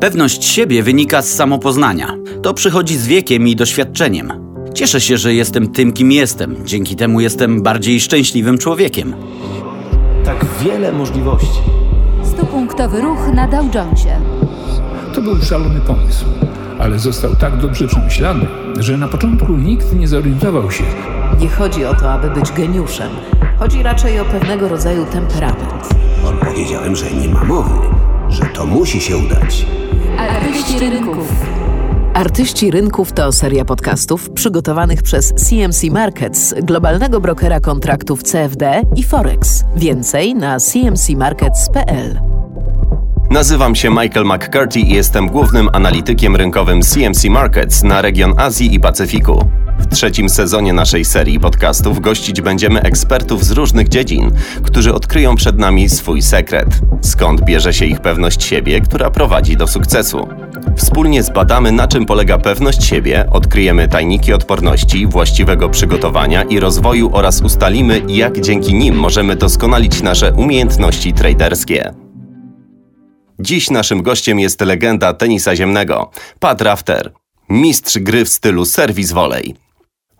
Pewność siebie wynika z samopoznania. To przychodzi z wiekiem i doświadczeniem. Cieszę się, że jestem tym, kim jestem. Dzięki temu jestem bardziej szczęśliwym człowiekiem. Tak wiele możliwości. Stupunktowy ruch na Dow Jonesie. To był szalony pomysł, ale został tak dobrze przemyślany, że na początku nikt nie zorientował się, Nie chodzi o to, aby być geniuszem. Chodzi raczej o pewnego rodzaju temperament. Powiedziałem, że nie ma mowy, że to musi się udać. Artyści rynków. Artyści Rynków to seria podcastów przygotowanych przez CMC Markets, globalnego brokera kontraktów CFD i Forex. Więcej na cmcmarkets.pl. Nazywam się Michael McCarthy i jestem głównym analitykiem rynkowym CMC Markets na region Azji i Pacyfiku. W trzecim sezonie naszej serii podcastów gościć będziemy ekspertów z różnych dziedzin, którzy odkryją przed nami swój sekret. Skąd bierze się ich pewność siebie, która prowadzi do sukcesu? Wspólnie zbadamy, na czym polega pewność siebie, odkryjemy tajniki odporności, właściwego przygotowania i rozwoju oraz ustalimy, jak dzięki nim możemy doskonalić nasze umiejętności traderskie. Dziś naszym gościem jest legenda tenisa ziemnego, Pat Rafter, mistrz gry w stylu serwis volley.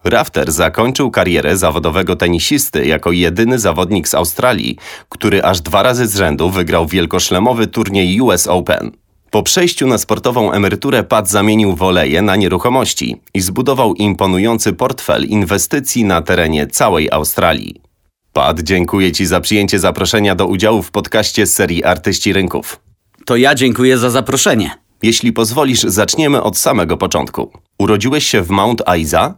Rafter zakończył karierę zawodowego tenisisty jako jedyny zawodnik z Australii, który aż dwa razy z rzędu wygrał wielkoszlemowy turniej US Open. Po przejściu na sportową emeryturę Pat zamienił woleje na nieruchomości i zbudował imponujący portfel inwestycji na terenie całej Australii. Pat, dziękuję Ci za przyjęcie zaproszenia do udziału w podcaście z serii Artyści Rynków. To ja dziękuję za zaproszenie. Jeśli pozwolisz, zaczniemy od samego początku. Urodziłeś się w Mount Isa?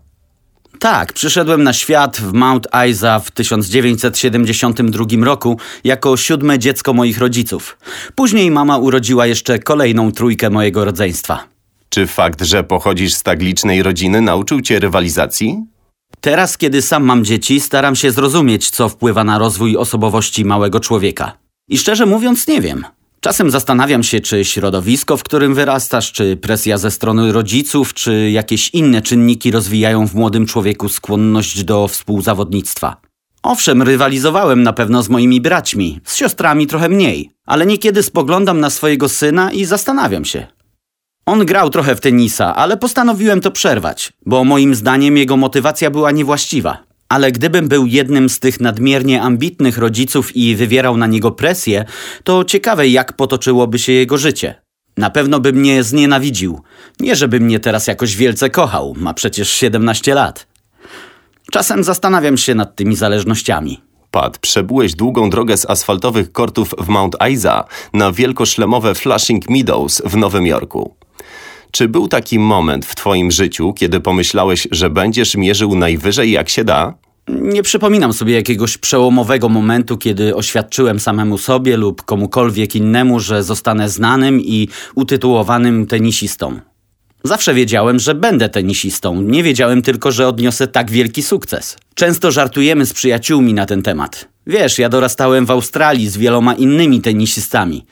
Tak, przyszedłem na świat w Mount Isa w 1972 roku jako siódme dziecko moich rodziców. Później mama urodziła jeszcze kolejną trójkę mojego rodzeństwa. Czy fakt, że pochodzisz z tak licznej rodziny nauczył cię rywalizacji? Teraz, kiedy sam mam dzieci, staram się zrozumieć, co wpływa na rozwój osobowości małego człowieka. I szczerze mówiąc, nie wiem. Czasem zastanawiam się, czy środowisko, w którym wyrastasz, czy presja ze strony rodziców, czy jakieś inne czynniki rozwijają w młodym człowieku skłonność do współzawodnictwa. Owszem, rywalizowałem na pewno z moimi braćmi, z siostrami trochę mniej, ale niekiedy spoglądam na swojego syna i zastanawiam się. On grał trochę w tenisa, ale postanowiłem to przerwać, bo moim zdaniem jego motywacja była niewłaściwa. Ale gdybym był jednym z tych nadmiernie ambitnych rodziców i wywierał na niego presję, to ciekawe jak potoczyłoby się jego życie. Na pewno by mnie znienawidził. Nie, żeby mnie teraz jakoś wielce kochał, ma przecież 17 lat. Czasem zastanawiam się nad tymi zależnościami. Pat, przebyłeś długą drogę z asfaltowych kortów w Mount Isa na wielkoszlemowe Flushing Meadows w Nowym Jorku. Czy był taki moment w twoim życiu, kiedy pomyślałeś, że będziesz mierzył najwyżej jak się da? Nie przypominam sobie jakiegoś przełomowego momentu, kiedy oświadczyłem samemu sobie lub komukolwiek innemu, że zostanę znanym i utytułowanym tenisistą. Zawsze wiedziałem, że będę tenisistą, nie wiedziałem tylko, że odniosę tak wielki sukces. Często żartujemy z przyjaciółmi na ten temat. Wiesz, ja dorastałem w Australii z wieloma innymi tenisistami.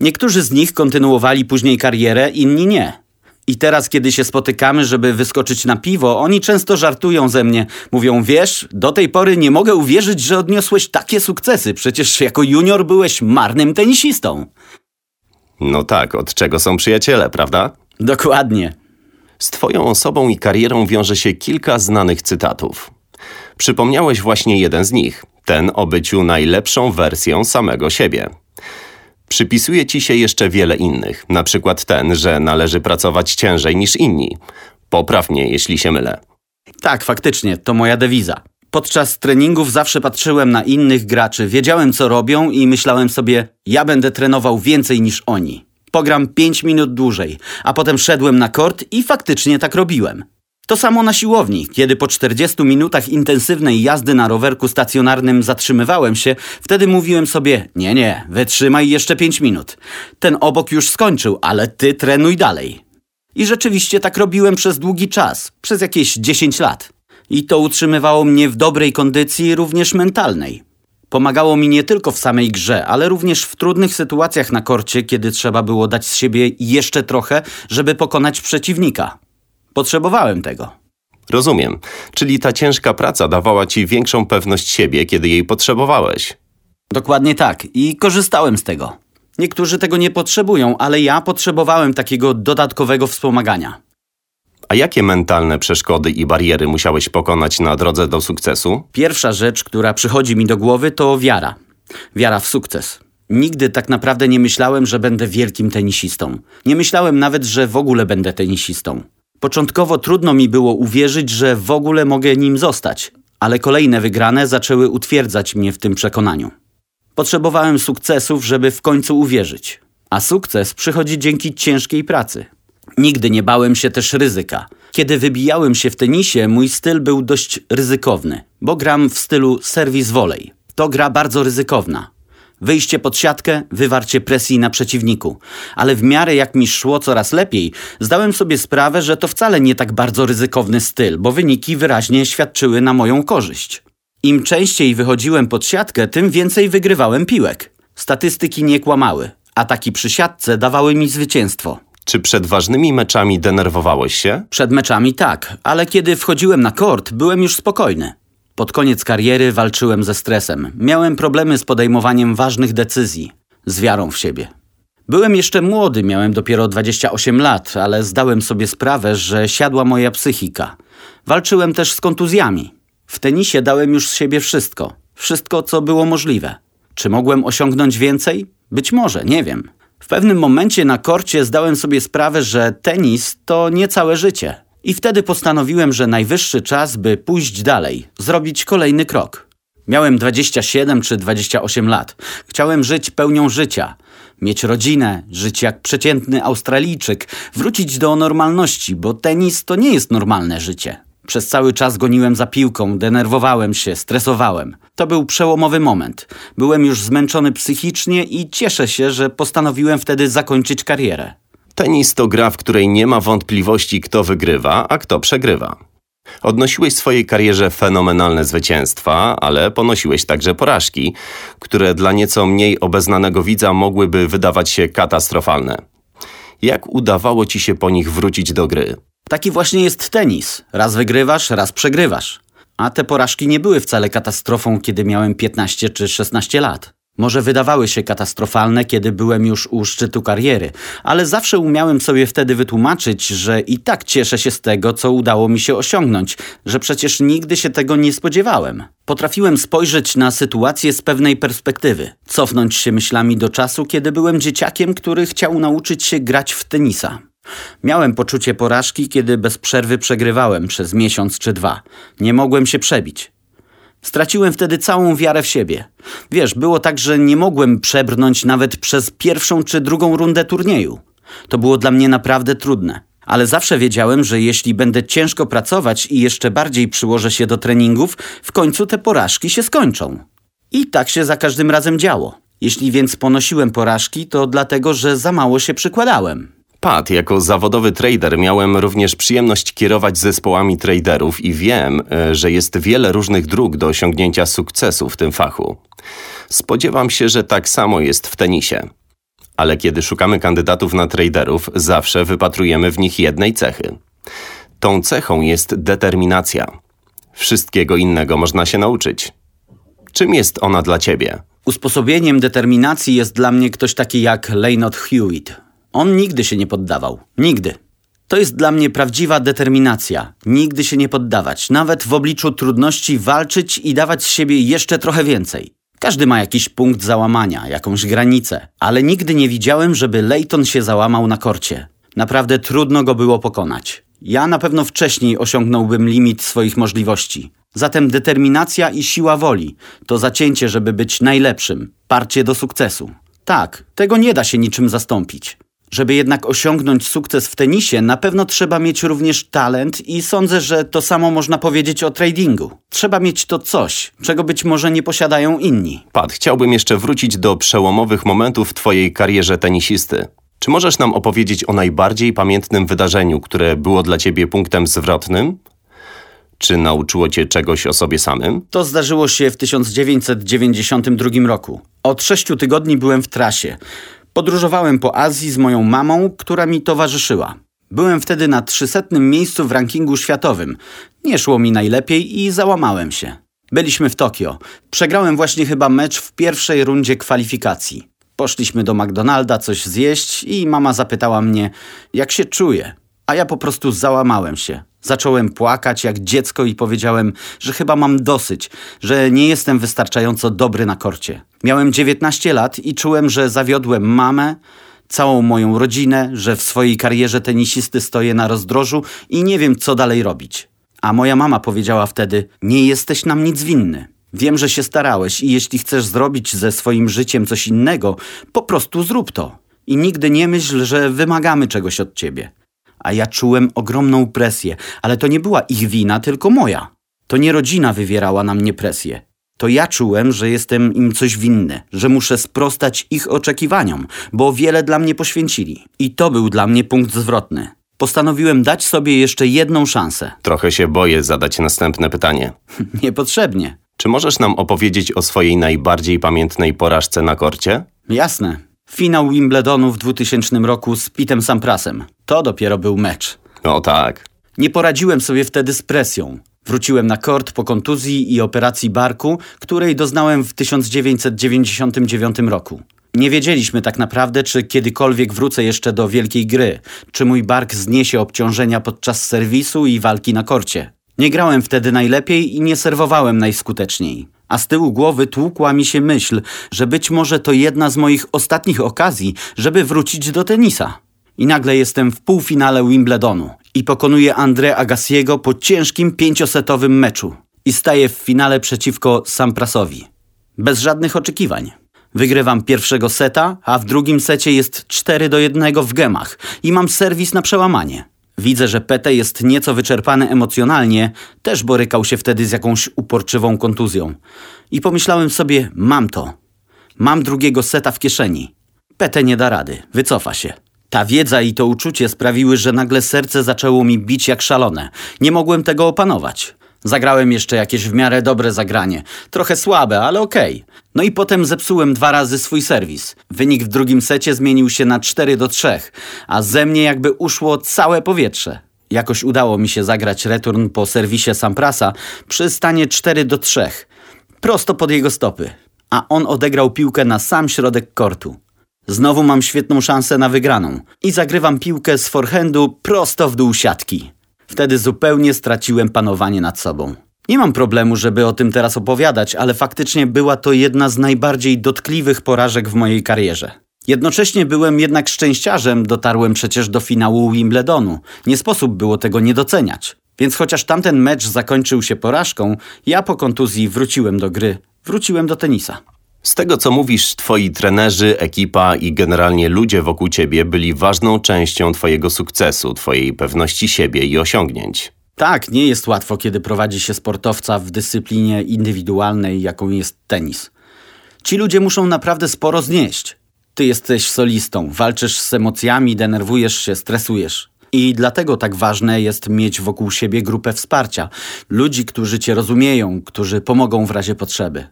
Niektórzy z nich kontynuowali później karierę, inni nie. I teraz, kiedy się spotykamy, żeby wyskoczyć na piwo, oni często żartują ze mnie. Mówią, wiesz, do tej pory nie mogę uwierzyć, że odniosłeś takie sukcesy. Przecież jako junior byłeś marnym tenisistą. No tak, od czego są przyjaciele, prawda? Dokładnie. Z twoją osobą i karierą wiąże się kilka znanych cytatów. Przypomniałeś właśnie jeden z nich, ten o byciu najlepszą wersją samego siebie. Przypisuje ci się jeszcze wiele innych, na przykład ten, że należy pracować ciężej niż inni. Popraw mnie, jeśli się mylę. Tak, faktycznie, to moja dewiza. Podczas treningów zawsze patrzyłem na innych graczy, wiedziałem co robią i myślałem sobie, ja będę trenował więcej niż oni. Pogram 5 minut dłużej, a potem szedłem na kort i faktycznie tak robiłem. To samo na siłowni. Kiedy po 40 minutach intensywnej jazdy na rowerku stacjonarnym zatrzymywałem się, wtedy mówiłem sobie: Nie, nie, wytrzymaj jeszcze 5 minut. Ten obok już skończył, ale ty trenuj dalej. I rzeczywiście tak robiłem przez długi czas, przez jakieś 10 lat. I to utrzymywało mnie w dobrej kondycji, również mentalnej. Pomagało mi nie tylko w samej grze, ale również w trudnych sytuacjach na korcie, kiedy trzeba było dać z siebie jeszcze trochę, żeby pokonać przeciwnika. Potrzebowałem tego. Rozumiem. Czyli ta ciężka praca dawała ci większą pewność siebie, kiedy jej potrzebowałeś. Dokładnie tak i korzystałem z tego. Niektórzy tego nie potrzebują, ale ja potrzebowałem takiego dodatkowego wspomagania. A jakie mentalne przeszkody i bariery musiałeś pokonać na drodze do sukcesu? Pierwsza rzecz, która przychodzi mi do głowy, to wiara. Wiara w sukces. Nigdy tak naprawdę nie myślałem, że będę wielkim tenisistą. Nie myślałem nawet, że w ogóle będę tenisistą. Początkowo trudno mi było uwierzyć, że w ogóle mogę nim zostać, ale kolejne wygrane zaczęły utwierdzać mnie w tym przekonaniu. Potrzebowałem sukcesów, żeby w końcu uwierzyć. A sukces przychodzi dzięki ciężkiej pracy. Nigdy nie bałem się też ryzyka. Kiedy wybijałem się w tenisie, mój styl był dość ryzykowny, bo gram w stylu serwis volley. To gra bardzo ryzykowna. Wyjście pod siatkę, wywarcie presji na przeciwniku. Ale w miarę jak mi szło coraz lepiej, zdałem sobie sprawę, że to wcale nie tak bardzo ryzykowny styl, bo wyniki wyraźnie świadczyły na moją korzyść. Im częściej wychodziłem pod siatkę, tym więcej wygrywałem piłek. Statystyki nie kłamały. Ataki przy siatce dawały mi zwycięstwo. Czy przed ważnymi meczami denerwowałeś się? Przed meczami tak, ale kiedy wchodziłem na kort, byłem już spokojny. Pod koniec kariery walczyłem ze stresem. Miałem problemy z podejmowaniem ważnych decyzji, z wiarą w siebie. Byłem jeszcze młody, miałem dopiero 28 lat, ale zdałem sobie sprawę, że siadła moja psychika. Walczyłem też z kontuzjami. W tenisie dałem już z siebie wszystko. Wszystko, co było możliwe. Czy mogłem osiągnąć więcej? Być może, nie wiem. W pewnym momencie na korcie zdałem sobie sprawę, że tenis to nie całe życie. I wtedy postanowiłem, że najwyższy czas, by pójść dalej, zrobić kolejny krok. Miałem 27 czy 28 lat. Chciałem żyć pełnią życia. Mieć rodzinę, żyć jak przeciętny Australijczyk, wrócić do normalności, bo tenis to nie jest normalne życie. Przez cały czas goniłem za piłką, denerwowałem się, stresowałem. To był przełomowy moment. Byłem już zmęczony psychicznie i cieszę się, że postanowiłem wtedy zakończyć karierę. Tenis to gra, w której nie ma wątpliwości, kto wygrywa, a kto przegrywa. Odnosiłeś w swojej karierze fenomenalne zwycięstwa, ale ponosiłeś także porażki, które dla nieco mniej obeznanego widza mogłyby wydawać się katastrofalne. Jak udawało ci się po nich wrócić do gry? Taki właśnie jest tenis. Raz wygrywasz, raz przegrywasz. A te porażki nie były wcale katastrofą, kiedy miałem 15 czy 16 lat. Może wydawały się katastrofalne, kiedy byłem już u szczytu kariery, ale zawsze umiałem sobie wtedy wytłumaczyć, że i tak cieszę się z tego, co udało mi się osiągnąć, że przecież nigdy się tego nie spodziewałem. Potrafiłem spojrzeć na sytuację z pewnej perspektywy, cofnąć się myślami do czasu, kiedy byłem dzieciakiem, który chciał nauczyć się grać w tenisa. Miałem poczucie porażki, kiedy bez przerwy przegrywałem przez miesiąc czy dwa. Nie mogłem się przebić. Straciłem wtedy całą wiarę w siebie. Wiesz, było tak, że nie mogłem przebrnąć nawet przez pierwszą czy drugą rundę turnieju. To było dla mnie naprawdę trudne. Ale zawsze wiedziałem, że jeśli będę ciężko pracować i jeszcze bardziej przyłożę się do treningów, w końcu te porażki się skończą. I tak się za każdym razem działo. Jeśli więc ponosiłem porażki, to dlatego, że za mało się przykładałem. Pat, jako zawodowy trader miałem również przyjemność kierować zespołami traderów i wiem, e, że jest wiele różnych dróg do osiągnięcia sukcesu w tym fachu. Spodziewam się, że tak samo jest w tenisie. Ale kiedy szukamy kandydatów na traderów, zawsze wypatrujemy w nich jednej cechy. Tą cechą jest determinacja. Wszystkiego innego można się nauczyć. Czym jest ona dla ciebie? Usposobieniem determinacji jest dla mnie ktoś taki jak Leinot Hewitt. On nigdy się nie poddawał. Nigdy. To jest dla mnie prawdziwa determinacja. Nigdy się nie poddawać. Nawet w obliczu trudności walczyć i dawać z siebie jeszcze trochę więcej. Każdy ma jakiś punkt załamania, jakąś granicę, ale nigdy nie widziałem, żeby Leighton się załamał na korcie. Naprawdę trudno go było pokonać. Ja na pewno wcześniej osiągnąłbym limit swoich możliwości. Zatem determinacja i siła woli to zacięcie, żeby być najlepszym, parcie do sukcesu. Tak, tego nie da się niczym zastąpić. Żeby jednak osiągnąć sukces w tenisie, na pewno trzeba mieć również talent i sądzę, że to samo można powiedzieć o tradingu. Trzeba mieć to coś, czego być może nie posiadają inni. Pat, chciałbym jeszcze wrócić do przełomowych momentów w Twojej karierze tenisisty. Czy możesz nam opowiedzieć o najbardziej pamiętnym wydarzeniu, które było dla Ciebie punktem zwrotnym? Czy nauczyło Cię czegoś o sobie samym? To zdarzyło się w 1992 roku. Od sześciu tygodni byłem w trasie. Podróżowałem po Azji z moją mamą, która mi towarzyszyła. Byłem wtedy na trzysetnym miejscu w rankingu światowym. Nie szło mi najlepiej i załamałem się. Byliśmy w Tokio. Przegrałem właśnie chyba mecz w pierwszej rundzie kwalifikacji. Poszliśmy do McDonalda coś zjeść i mama zapytała mnie, jak się czuję. A ja po prostu załamałem się. Zacząłem płakać jak dziecko i powiedziałem, że chyba mam dosyć, że nie jestem wystarczająco dobry na korcie. Miałem 19 lat i czułem, że zawiodłem mamę, całą moją rodzinę, że w swojej karierze tenisisty stoję na rozdrożu i nie wiem, co dalej robić. A moja mama powiedziała wtedy: Nie jesteś nam nic winny. Wiem, że się starałeś i jeśli chcesz zrobić ze swoim życiem coś innego, po prostu zrób to. I nigdy nie myśl, że wymagamy czegoś od ciebie. A ja czułem ogromną presję, ale to nie była ich wina, tylko moja. To nie rodzina wywierała na mnie presję. To ja czułem, że jestem im coś winny, że muszę sprostać ich oczekiwaniom, bo wiele dla mnie poświęcili. I to był dla mnie punkt zwrotny. Postanowiłem dać sobie jeszcze jedną szansę. Trochę się boję zadać następne pytanie. Niepotrzebnie. Czy możesz nam opowiedzieć o swojej najbardziej pamiętnej porażce na korcie? Jasne. Finał Wimbledonu w 2000 roku z Pitem Samprasem. To dopiero był mecz. O tak. Nie poradziłem sobie wtedy z presją. Wróciłem na kort po kontuzji i operacji barku, której doznałem w 1999 roku. Nie wiedzieliśmy tak naprawdę, czy kiedykolwiek wrócę jeszcze do wielkiej gry, czy mój bark zniesie obciążenia podczas serwisu i walki na korcie. Nie grałem wtedy najlepiej i nie serwowałem najskuteczniej. A z tyłu głowy tłukła mi się myśl, że być może to jedna z moich ostatnich okazji, żeby wrócić do tenisa. I nagle jestem w półfinale Wimbledonu i pokonuję André Agassiego po ciężkim pięciosetowym meczu. I staję w finale przeciwko Samprasowi. Bez żadnych oczekiwań. Wygrywam pierwszego seta, a w drugim secie jest 4 do 1 w gemach i mam serwis na przełamanie. Widzę, że Pete jest nieco wyczerpany emocjonalnie, też borykał się wtedy z jakąś uporczywą kontuzją. I pomyślałem sobie, mam to. Mam drugiego seta w kieszeni. Pete nie da rady, wycofa się. Ta wiedza i to uczucie sprawiły, że nagle serce zaczęło mi bić jak szalone. Nie mogłem tego opanować. Zagrałem jeszcze jakieś w miarę dobre zagranie. Trochę słabe, ale okej. No i potem zepsułem dwa razy swój serwis. Wynik w drugim secie zmienił się na 4 do 3, a ze mnie jakby uszło całe powietrze. Jakoś udało mi się zagrać return po serwisie Samprasa przy stanie 4 do 3. Prosto pod jego stopy. A on odegrał piłkę na sam środek kortu. Znowu mam świetną szansę na wygraną i zagrywam piłkę z forehandu prosto w dół siatki. Wtedy zupełnie straciłem panowanie nad sobą. Nie mam problemu, żeby o tym teraz opowiadać, ale faktycznie była to jedna z najbardziej dotkliwych porażek w mojej karierze. Jednocześnie byłem jednak szczęściarzem, dotarłem przecież do finału Wimbledonu. Nie sposób było tego nie doceniać. Więc chociaż tamten mecz zakończył się porażką, ja po kontuzji wróciłem do gry, wróciłem do tenisa. Z tego co mówisz, twoi trenerzy, ekipa i generalnie ludzie wokół ciebie byli ważną częścią twojego sukcesu, twojej pewności siebie i osiągnięć. Tak, nie jest łatwo, kiedy prowadzi się sportowca w dyscyplinie indywidualnej, jaką jest tenis. Ci ludzie muszą naprawdę sporo znieść. Ty jesteś solistą, walczysz z emocjami, denerwujesz się, stresujesz. I dlatego tak ważne jest mieć wokół siebie grupę wsparcia. Ludzi, którzy cię rozumieją, którzy pomogą w razie potrzeby.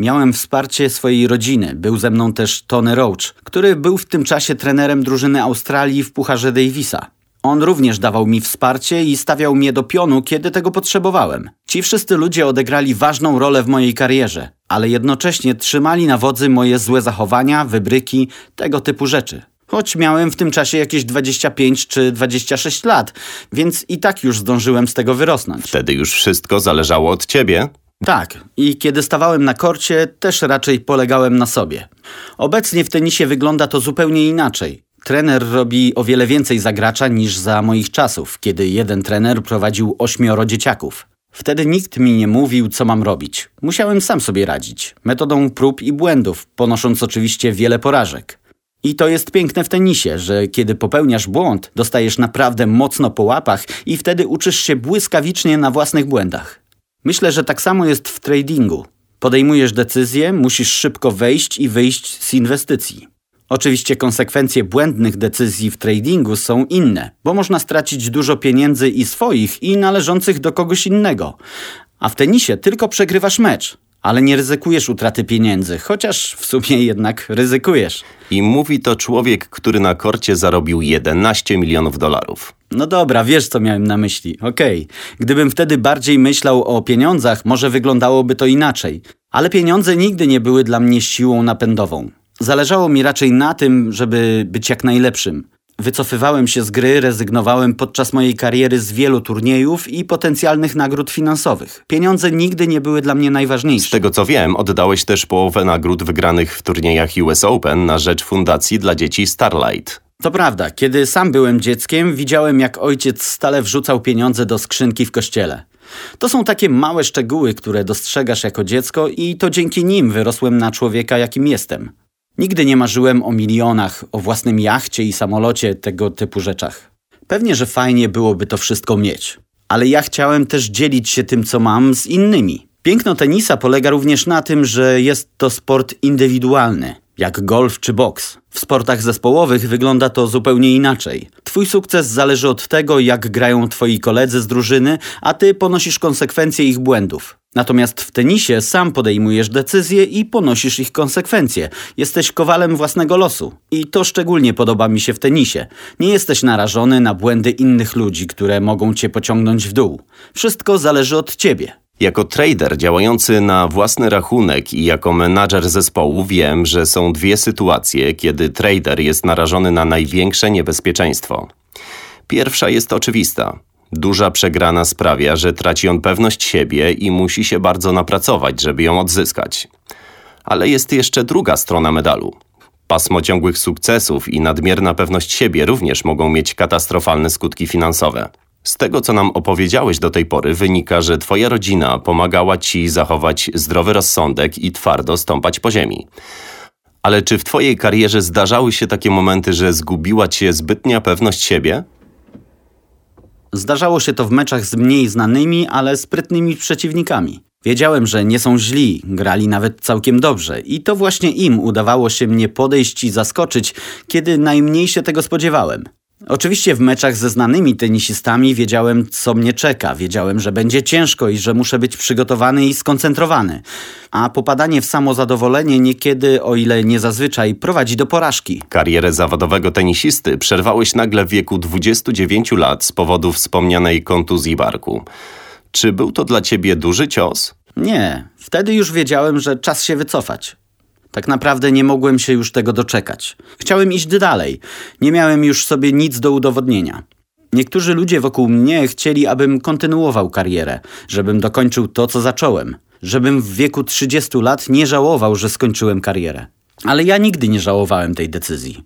Miałem wsparcie swojej rodziny. Był ze mną też Tony Roach, który był w tym czasie trenerem drużyny Australii w Pucharze Davisa. On również dawał mi wsparcie i stawiał mnie do pionu, kiedy tego potrzebowałem. Ci wszyscy ludzie odegrali ważną rolę w mojej karierze, ale jednocześnie trzymali na wodzy moje złe zachowania, wybryki, tego typu rzeczy. Choć miałem w tym czasie jakieś 25 czy 26 lat, więc i tak już zdążyłem z tego wyrosnąć. Wtedy już wszystko zależało od ciebie. Tak, i kiedy stawałem na korcie, też raczej polegałem na sobie. Obecnie w tenisie wygląda to zupełnie inaczej. Trener robi o wiele więcej za gracza niż za moich czasów, kiedy jeden trener prowadził ośmioro dzieciaków. Wtedy nikt mi nie mówił, co mam robić. Musiałem sam sobie radzić, metodą prób i błędów, ponosząc oczywiście wiele porażek. I to jest piękne w tenisie, że kiedy popełniasz błąd, dostajesz naprawdę mocno po łapach i wtedy uczysz się błyskawicznie na własnych błędach. Myślę, że tak samo jest w tradingu. Podejmujesz decyzję, musisz szybko wejść i wyjść z inwestycji. Oczywiście konsekwencje błędnych decyzji w tradingu są inne, bo można stracić dużo pieniędzy i swoich, i należących do kogoś innego. A w tenisie tylko przegrywasz mecz, ale nie ryzykujesz utraty pieniędzy, chociaż w sumie jednak ryzykujesz. I mówi to człowiek, który na korcie zarobił 11 milionów dolarów. No dobra, wiesz co miałem na myśli. Okej. Gdybym wtedy bardziej myślał o pieniądzach, może wyglądałoby to inaczej. Ale pieniądze nigdy nie były dla mnie siłą napędową. Zależało mi raczej na tym, żeby być jak najlepszym. Wycofywałem się z gry, rezygnowałem podczas mojej kariery z wielu turniejów i potencjalnych nagród finansowych. Pieniądze nigdy nie były dla mnie najważniejsze. Z tego co wiem, oddałeś też połowę nagród wygranych w turniejach US Open na rzecz Fundacji dla Dzieci Starlight. To prawda, kiedy sam byłem dzieckiem, widziałem jak ojciec stale wrzucał pieniądze do skrzynki w kościele. To są takie małe szczegóły, które dostrzegasz jako dziecko i to dzięki nim wyrosłem na człowieka, jakim jestem. Nigdy nie marzyłem o milionach, o własnym jachcie i samolocie, tego typu rzeczach. Pewnie, że fajnie byłoby to wszystko mieć. Ale ja chciałem też dzielić się tym, co mam, z innymi. Piękno tenisa polega również na tym, że jest to sport indywidualny, jak golf czy boks. W sportach zespołowych wygląda to zupełnie inaczej. Twój sukces zależy od tego, jak grają twoi koledzy z drużyny, a ty ponosisz konsekwencje ich błędów. Natomiast w tenisie sam podejmujesz decyzje i ponosisz ich konsekwencje. Jesteś kowalem własnego losu. I to szczególnie podoba mi się w tenisie. Nie jesteś narażony na błędy innych ludzi, które mogą cię pociągnąć w dół. Wszystko zależy od ciebie. Jako trader działający na własny rachunek i jako menadżer zespołu wiem, że są dwie sytuacje, kiedy trader jest narażony na największe niebezpieczeństwo. Pierwsza jest oczywista. Duża przegrana sprawia, że traci on pewność siebie i musi się bardzo napracować, żeby ją odzyskać. Ale jest jeszcze druga strona medalu. Pasmo ciągłych sukcesów i nadmierna pewność siebie również mogą mieć katastrofalne skutki finansowe. Z tego, co nam opowiedziałeś do tej pory, wynika, że Twoja rodzina pomagała Ci zachować zdrowy rozsądek i twardo stąpać po ziemi. Ale czy w Twojej karierze zdarzały się takie momenty, że zgubiła Cię zbytnia pewność siebie? Zdarzało się to w meczach z mniej znanymi, ale sprytnymi przeciwnikami. Wiedziałem, że nie są źli, grali nawet całkiem dobrze i to właśnie im udawało się mnie podejść i zaskoczyć, kiedy najmniej się tego spodziewałem. Oczywiście w meczach ze znanymi tenisistami wiedziałem, co mnie czeka. Wiedziałem, że będzie ciężko i że muszę być przygotowany i skoncentrowany. A popadanie w samozadowolenie niekiedy, o ile nie zazwyczaj, prowadzi do porażki. Karierę zawodowego tenisisty przerwałeś nagle w wieku 29 lat z powodu wspomnianej kontuzji barku. Czy był to dla ciebie duży cios? Nie, wtedy już wiedziałem, że czas się wycofać. Tak naprawdę nie mogłem się już tego doczekać. Chciałem iść dalej. Nie miałem już sobie nic do udowodnienia. Niektórzy ludzie wokół mnie chcieli, abym kontynuował karierę, żebym dokończył to, co zacząłem, żebym w wieku 30 lat nie żałował, że skończyłem karierę. Ale ja nigdy nie żałowałem tej decyzji.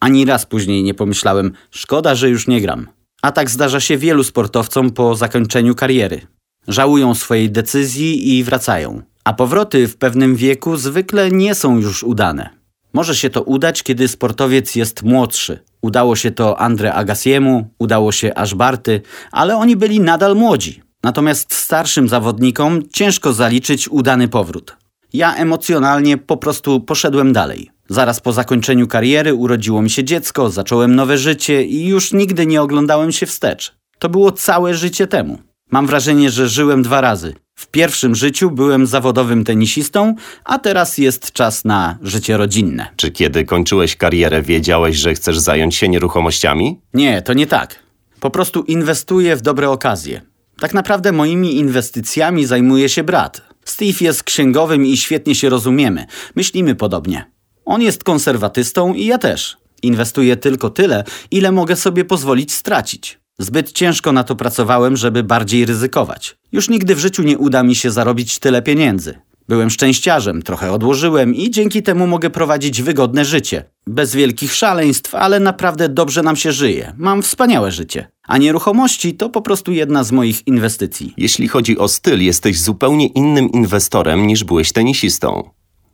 Ani raz później nie pomyślałem, szkoda, że już nie gram. A tak zdarza się wielu sportowcom po zakończeniu kariery. Żałują swojej decyzji i wracają. A powroty w pewnym wieku zwykle nie są już udane. Może się to udać, kiedy sportowiec jest młodszy. Udało się to Andre Agassiemu, udało się aż Barty, ale oni byli nadal młodzi. Natomiast starszym zawodnikom ciężko zaliczyć udany powrót. Ja emocjonalnie po prostu poszedłem dalej. Zaraz po zakończeniu kariery urodziło mi się dziecko, zacząłem nowe życie i już nigdy nie oglądałem się wstecz. To było całe życie temu. Mam wrażenie, że żyłem dwa razy. W pierwszym życiu byłem zawodowym tenisistą, a teraz jest czas na życie rodzinne. Czy kiedy kończyłeś karierę, wiedziałeś, że chcesz zająć się nieruchomościami? Nie, to nie tak. Po prostu inwestuję w dobre okazje. Tak naprawdę moimi inwestycjami zajmuje się brat. Steve jest księgowym i świetnie się rozumiemy. Myślimy podobnie. On jest konserwatystą i ja też. Inwestuję tylko tyle, ile mogę sobie pozwolić stracić. Zbyt ciężko na to pracowałem, żeby bardziej ryzykować. Już nigdy w życiu nie uda mi się zarobić tyle pieniędzy. Byłem szczęściarzem, trochę odłożyłem i dzięki temu mogę prowadzić wygodne życie. Bez wielkich szaleństw, ale naprawdę dobrze nam się żyje. Mam wspaniałe życie. A nieruchomości to po prostu jedna z moich inwestycji. Jeśli chodzi o styl, jesteś zupełnie innym inwestorem niż byłeś tenisistą.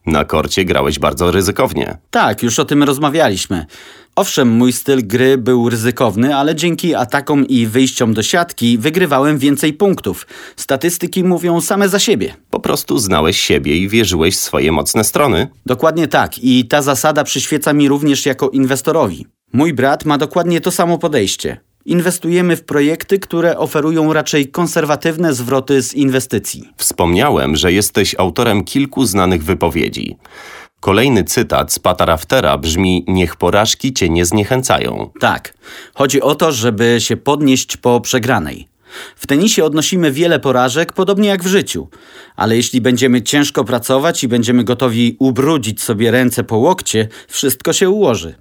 Na korcie grałeś bardzo ryzykownie. Tak, już o tym rozmawialiśmy. Owszem, mój styl gry był ryzykowny, ale dzięki atakom i wyjściom do siatki wygrywałem więcej punktów. Statystyki mówią same za siebie. Po prostu znałeś siebie i wierzyłeś w swoje mocne strony. Dokładnie tak i ta zasada przyświeca mi również jako inwestorowi. Mój brat ma dokładnie to samo podejście. Inwestujemy w projekty, które oferują raczej konserwatywne zwroty z inwestycji. Wspomniałem, że jesteś autorem kilku znanych wypowiedzi. Kolejny cytat z Pata Raftera brzmi: Niech porażki cię nie zniechęcają. Tak, chodzi o to, żeby się podnieść po przegranej. W tenisie odnosimy wiele porażek, podobnie jak w życiu. Ale jeśli będziemy ciężko pracować i będziemy gotowi ubrudzić sobie ręce po łokcie, wszystko się ułoży.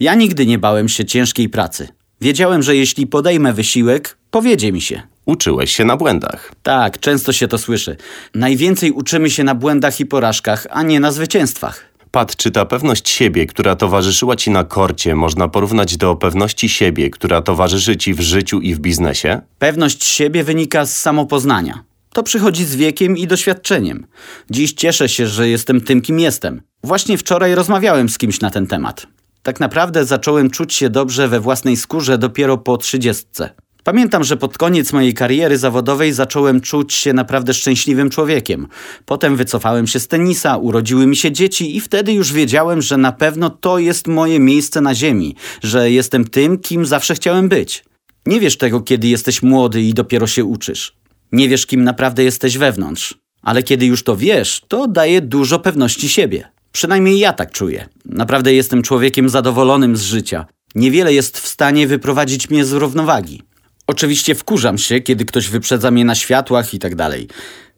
Ja nigdy nie bałem się ciężkiej pracy. Wiedziałem, że jeśli podejmę wysiłek, powiedzie mi się. Uczyłeś się na błędach. Tak, często się to słyszy. Najwięcej uczymy się na błędach i porażkach, a nie na zwycięstwach. Pat, czy ta pewność siebie, która towarzyszyła ci na korcie, można porównać do pewności siebie, która towarzyszy ci w życiu i w biznesie? Pewność siebie wynika z samopoznania. To przychodzi z wiekiem i doświadczeniem. Dziś cieszę się, że jestem tym, kim jestem. Właśnie wczoraj rozmawiałem z kimś na ten temat. Tak naprawdę zacząłem czuć się dobrze we własnej skórze dopiero po trzydziestce. Pamiętam, że pod koniec mojej kariery zawodowej zacząłem czuć się naprawdę szczęśliwym człowiekiem. Potem wycofałem się z tenisa, urodziły mi się dzieci i wtedy już wiedziałem, że na pewno to jest moje miejsce na ziemi, że jestem tym, kim zawsze chciałem być. Nie wiesz tego, kiedy jesteś młody i dopiero się uczysz. Nie wiesz, kim naprawdę jesteś wewnątrz. Ale kiedy już to wiesz, to daje dużo pewności siebie. Przynajmniej ja tak czuję. Naprawdę jestem człowiekiem zadowolonym z życia. Niewiele jest w stanie wyprowadzić mnie z równowagi. Oczywiście wkurzam się, kiedy ktoś wyprzedza mnie na światłach i tak dalej.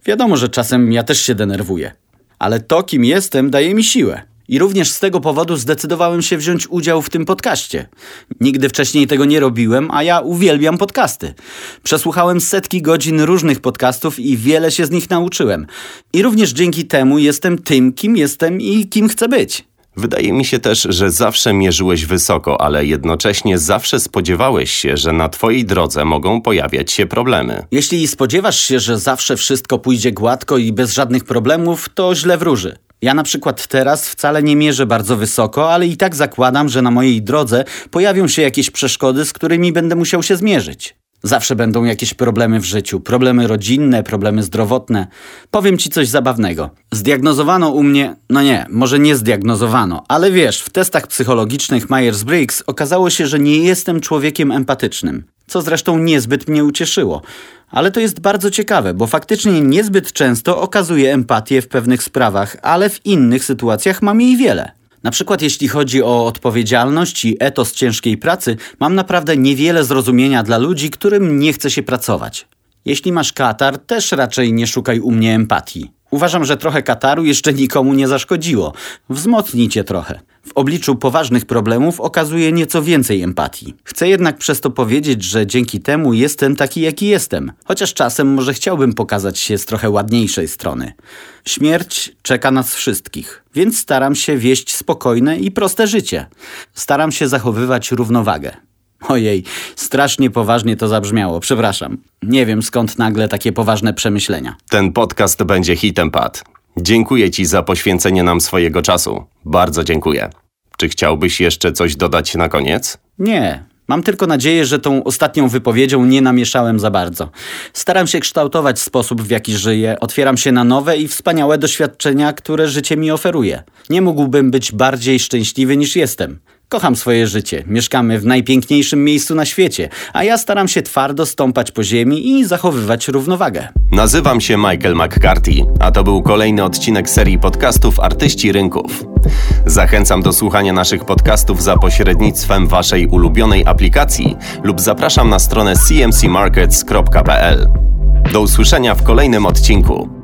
Wiadomo, że czasem ja też się denerwuję. Ale to, kim jestem, daje mi siłę. I również z tego powodu zdecydowałem się wziąć udział w tym podcaście. Nigdy wcześniej tego nie robiłem, a ja uwielbiam podcasty. Przesłuchałem setki godzin różnych podcastów i wiele się z nich nauczyłem. I również dzięki temu jestem tym, kim jestem i kim chcę być. Wydaje mi się też, że zawsze mierzyłeś wysoko, ale jednocześnie zawsze spodziewałeś się, że na twojej drodze mogą pojawiać się problemy. Jeśli spodziewasz się, że zawsze wszystko pójdzie gładko i bez żadnych problemów, to źle wróży. Ja na przykład teraz wcale nie mierzę bardzo wysoko, ale i tak zakładam, że na mojej drodze pojawią się jakieś przeszkody, z którymi będę musiał się zmierzyć. Zawsze będą jakieś problemy w życiu, problemy rodzinne, problemy zdrowotne. Powiem ci coś zabawnego. Zdiagnozowano u mnie, no nie, może nie zdiagnozowano, ale wiesz, w testach psychologicznych Myers-Briggs okazało się, że nie jestem człowiekiem empatycznym, co zresztą niezbyt mnie ucieszyło. Ale to jest bardzo ciekawe, bo faktycznie niezbyt często okazuję empatię w pewnych sprawach, ale w innych sytuacjach mam jej wiele. Na przykład jeśli chodzi o odpowiedzialność i etos ciężkiej pracy, mam naprawdę niewiele zrozumienia dla ludzi, którym nie chce się pracować. Jeśli masz katar, też raczej nie szukaj u mnie empatii. Uważam, że trochę kataru jeszcze nikomu nie zaszkodziło. Wzmocni cię trochę. W obliczu poważnych problemów okazuje nieco więcej empatii. Chcę jednak przez to powiedzieć, że dzięki temu jestem taki, jaki jestem. Chociaż czasem może chciałbym pokazać się z trochę ładniejszej strony. Śmierć czeka nas wszystkich, więc staram się wieść spokojne i proste życie. Staram się zachowywać równowagę. Ojej, strasznie poważnie to zabrzmiało, przepraszam. Nie wiem skąd nagle takie poważne przemyślenia. Ten podcast będzie hitem, Pat. Dziękuję ci za poświęcenie nam swojego czasu. Bardzo dziękuję. Czy chciałbyś jeszcze coś dodać na koniec? Nie. Mam tylko nadzieję, że tą ostatnią wypowiedzią nie namieszałem za bardzo. Staram się kształtować sposób, w jaki żyję, otwieram się na nowe i wspaniałe doświadczenia, które życie mi oferuje. Nie mógłbym być bardziej szczęśliwy niż jestem. Kocham swoje życie, mieszkamy w najpiękniejszym miejscu na świecie, a ja staram się twardo stąpać po ziemi i zachowywać równowagę. Nazywam się Michael McCarthy, a to był kolejny odcinek serii podcastów Artyści Rynków. Zachęcam do słuchania naszych podcastów za pośrednictwem Waszej ulubionej aplikacji lub zapraszam na stronę cmcmarkets.pl. Do usłyszenia w kolejnym odcinku.